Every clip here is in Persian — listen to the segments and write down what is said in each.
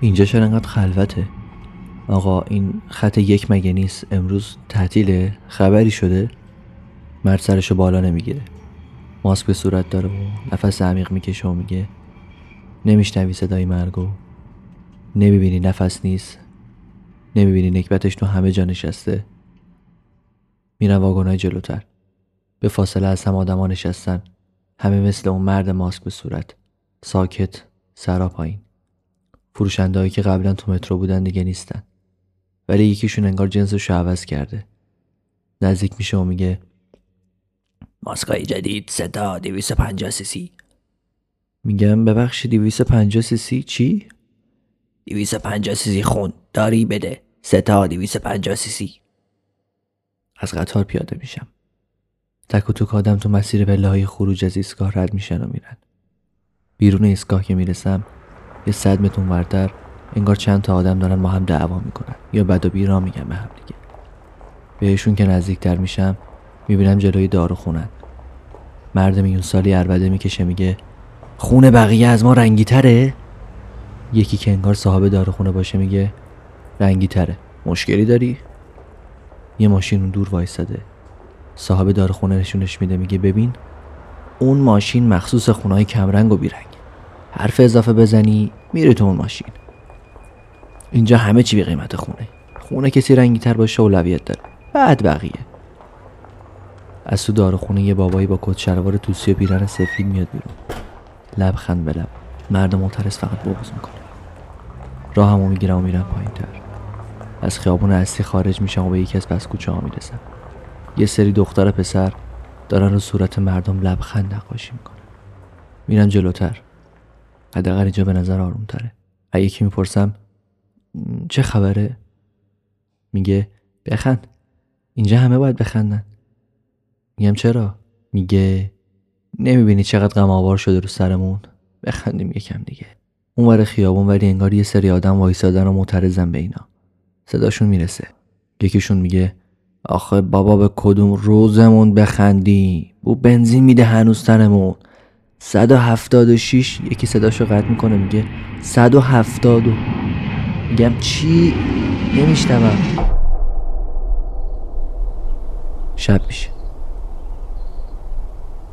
اینجا چرا انقدر خلوته؟ آقا این خط یک مگه نیست؟ امروز تعطیله خبری شده؟ مرد سرشو بالا نمی‌گیره. ماسک به صورت داره و نفس عمیق می‌کشه و میگه نمیشنوی صدای مرگو نمی‌بینی نفس نیست. نمی‌بینی نکبتش تو همه جا نشسته. میرن واگنای جلوتر. به فاصله از هم آدما نشستن. همه مثل اون مرد ماسک به صورت. ساکت سرا پایین. فروشندهایی که قبلا تو مترو بودن دیگه نیستن. ولی یکیشون انگار جنسش رو عوض کرده. نزدیک میشه و میگه ماسکای جدید تا دویست پنجاه سی میگم ببخشی دویست پنجاه سی چی؟ دویست پنجاه سی خون داری بده. سه تا دویست پنجاه سی از قطار پیاده میشم. تک و توک آدم تو مسیر پله های خروج از ایستگاه رد میشن و میرن. بیرون ایستگاه که می‌رسم یه صد متر وردر انگار چند تا آدم دارن ما هم دعوا می‌کنن. یا بد و بیرا میگن به هم دیگه. بهشون که نزدیکتر میشم می‌بینم جلوی دارو خونن. مرد میون سالی عربده می‌کشه میگه خونه بقیه از ما رنگی تره یکی که انگار صاحب داروخونه باشه میگه رنگی تره مشکلی داری؟ یه ماشین اون دور وایستاده صاحب داروخونه نشونش میده میگه ببین اون ماشین مخصوص خونه های کمرنگ و بیرنگ حرف اضافه بزنی میره تو اون ماشین. اینجا همه چی به قیمت خونه. خونه کسی رنگی تر باشه اولویت داره. بعد بقیه از تو داروخونه یه بابایی با کت شلوار توسی و پیرن سفید میاد بیرون. لبخند به لب. مرد معترض فقط بغض می‌کنه. راهمو می‌گیرم و میرم پایین تر از خیابون اصلی خارج میشم و به یکی از بسکوچه ها می‌رسم. یه سری دختر پسر دارن رو صورت مردم لبخند نقاشی می‌کنن. میرم جلوتر. حداقل اینجا به نظر آروم تره اگه یکی می‌پرسم چه خبره؟ میگه بخند. اینجا همه باید بخندن. میگم چرا؟ میگه نمی‌بینی چقدر غم آوار شده رو سرمون؟ بخندیم یکم دیگه. اون ور خیابون ولی انگار یه سری آدم وایسادن و معترضن به اینا. صداشون می‌رسه. یکیشون میگه آخه بابا به کدوم روزمون بخندی؟ بو بنزین میده هنوز تنمون 176 یکی صداشو قطع می‌کنه میگه 170 میگم چی؟ نمیشنوم. شب میشه.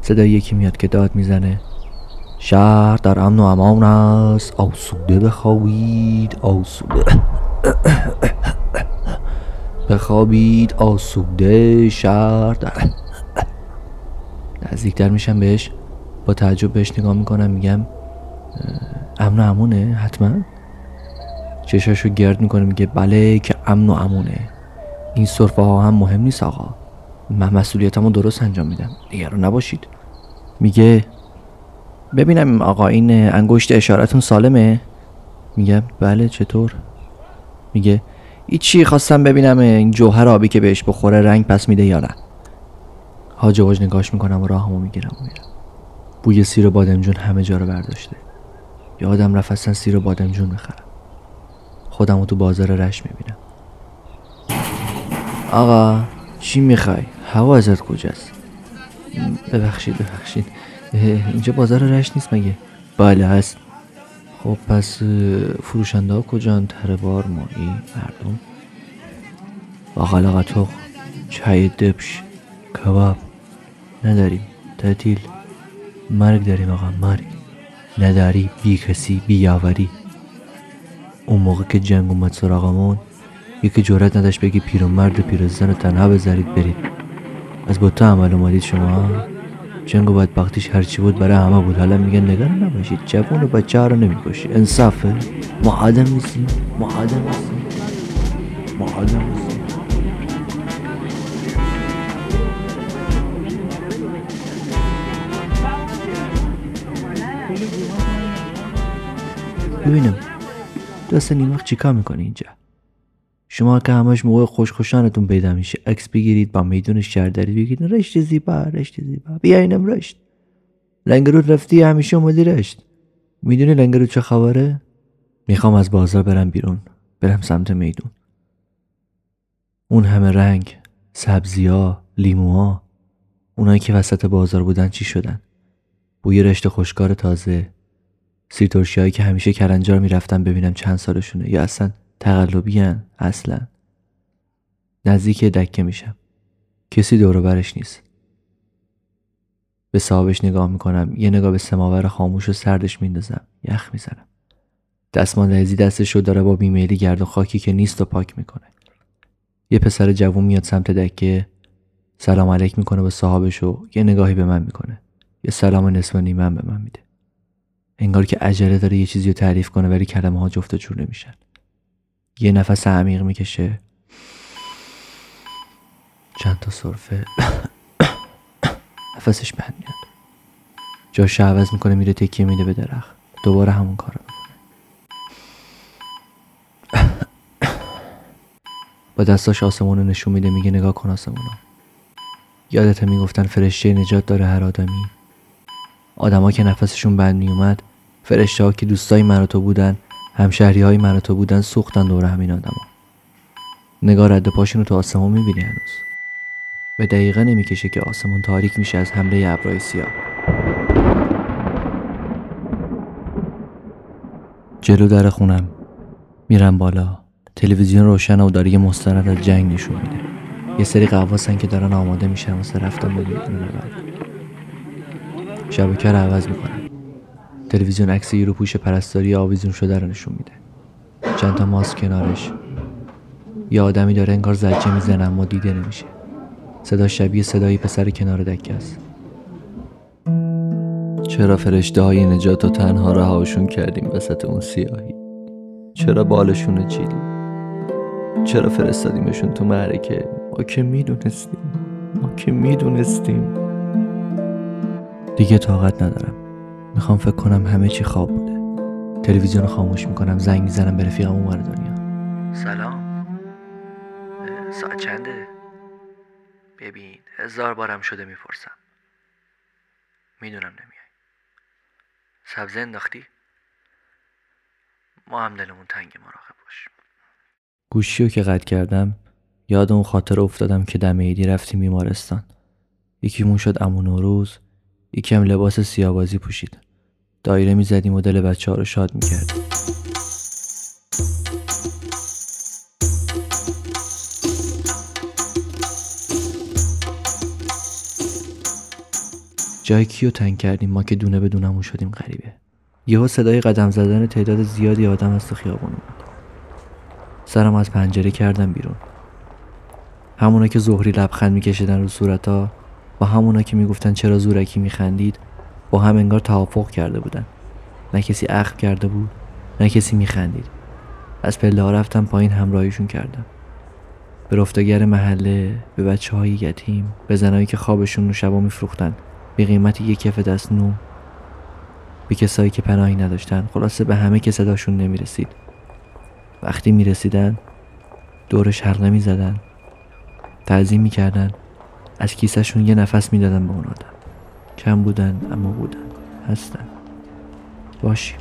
صدای یکی میاد که داد می‌زنه. شهر در امن و امان است. آسوده بخوابید آسوده. بخوابید آسوده شهر در نزدیکتر میشم بهش. با تعجب بهش نگاه می‌کنم میگم امن و امونه حتما؟ چشاشو گرد می‌کنه میگه بله که امن و امونه. این صرفه ها هم مهم نیست آقا. من مسئولیتمو درست انجام میدم. نگران نباشید. میگه ببینم آقا این انگشت اشارتون سالمه؟ میگم بله چطور؟ میگه چی خواستم ببینم این جوهر آبی که بهش بخوره رنگ پس میده یا نه؟ واج نگاش می‌کنم و راهمو می‌گیرم. و میرم بوی سیر بادمجون همه جا رو برداشته. یادم رفت اصلا سیر بادمجون بخرم خودم تو بازار رش می‌بینم. آقا چی می‌خوای؟ هوا ازت کجاست؟ ببخشید ببخشید. اینجا بازار رشت نیست مگه؟ بله هست. خب پس فروشنده ها کجان؟ تره بار مایی مردم؟ باقل قطوق چای دبش. کباب. نداریم. تعطیل. مرگ داریم آقا مرگ. نداری بی کسی بی یاوری. اون موقع که جنگ اومد سراغمون یکی جورت نداشت بگی پیرمرد و پیرزن تنها بذارید برید. از بوتا عمل اومدید شما. جنگ و بدبختیش هرچی بود برای همه بود. حالا میگن نگران نباشید. جوان و بچه ها رو نمی‌کشی انصافه. ما آدم نیستیم ما آدم نیستیم ما آدم نیستیم ببینم دست نیمخ چیکار می‌کنه اینجا؟ شما که همش موقع خوشخوشانتون پیدا میشه عکس بگیرید با میدون شهرداری بگیرید رشت زیبا رشت زیبا. بیاینم رشت. لنگرود رفتی همیشه اومدی رشت. می‌دونی لنگرود چه خبره؟ می‌خوام از بازار برم بیرون برم سمت میدون. اون همه رنگ سبزیا لیموها اونایی که وسط بازار بودن چی شدن؟ بوی رشت خوشکار تازه. سیرترشی هایی که همیشه کلنجار می‌رفتم ببینم چند سالشونه. یا اصلا تقلبی هن اصلا. نزدیک دکه میشم. کسی دور برش نیست. به صاحبش نگاه می‌کنم. یه نگاه به سماور خاموش و سردش میندازم. یخ می‌زنم. دستمال لحظی دستش رو داره با بیمیلی گرد و خاکی که نیست و پاک می‌کنه. یه پسر جوون میاد سمت دکه. سلام علیک می‌کنه به صاحبش و یه نگاهی به من می‌کنه. یه سلام نصف و نیمه به من میده. انگار که عجله داره یه چیزی رو تعریف کنه ولی کلمه ها جفت جور نمیشن. یه نفس عمیق می‌کشه. چند تا صرفه نفسش بند میاد. جاش عوض می‌کنه میره تکیه میده به درخت. دوباره همون کارو می‌کنه. با دستاش آسمون رو نشون میده میگه نگاه کن آسمون یادت می‌گفتن فرشته نجات داره هر آدمی؟ آدما که نفسشون بند میومد فرشته ها که دوستای من تو بودن همشهری های من تو بودن سوختن دور همین آدما نگاه رد پاشون رو تو آسمون می‌بینی هنوز. به دقیقه نمی‌کشه که آسمون تاریک میشه از حمله ابرای سیاه. جلو در خونم. میرم بالا. تلویزیون روشن و داره یه مستند از جنگ نشون میده. یه سری قواسن که دارن آماده میشن واسه رفتن به میدون شبکه رو عوض می‌کنم. تلویزیون عکس رو پوش پرستاری آویزون شده رو نشون میده. چند تا ماسک کنارش. یه آدمی داره انگار زجه می‌زنه اما دیده نمیشه. صدا شبیه صدای پسر کنار دکه است. چرا فرشته های نجات و تنها رهاشون کردیم وسط اون سیاهی؟ چرا بالشون چیدیم؟ چرا فرستادیمشون تو معرکه؟ ما که می‌دونستیم. ما که می‌دونستیم. دیگه طاقت ندارم. می‌خوام فکر کنم همه چی خواب بوده. تلویزیون رو خاموش می‌کنم زنگ می‌زنم به رفیقم اونور دنیا. سلام. ساعت چنده؟ ببین هزار بارم شده می‌پرسم. می‌دونم نمیای. سبزه انداختی؟ ما هم دلمون تنگ مراقب باش. گوشی رو که قطع کردم یاد اون خاطر افتادم که دم ایدی رفتیم بیمارستان. یکیمون شد امون روز یکی هم لباس سیابازی پوشید. دایره می‌زدیم و دل بچه ها رو شاد می‌کردیم. جای کیو تنگ کردیم؟ ما که دونه به دونمون شدیم غریبه. یهو صدای قدم زدن تعداد زیادی آدم از تو خیابون اومد. سرم از پنجره کردم بیرون. همونا که زهری لبخند میکشیدن رو صورتا با همونا که می‌گفتن چرا زورکی میخندید با هم انگار توافق کرده بودن. نه کسی اخم کرده بود نه کسی میخندید. از پله ها رفتم پایین همراهیشون کردم. به رفتگر محله به بچه های یتیم به زنایی که خوابشون رو شبا میفروختن. به قیمت یک کف دست نو به کسایی که پناهی نداشتن. خلاصه به همه که صداشون نمی‌رسید. وقتی می‌رسیدن دورش حلقه می‌زدن. تعظیم می‌کردن. از کیسهشون یه نفس می‌دادن به اون آدم. کم بودن اما بودن. هستن. باشیم.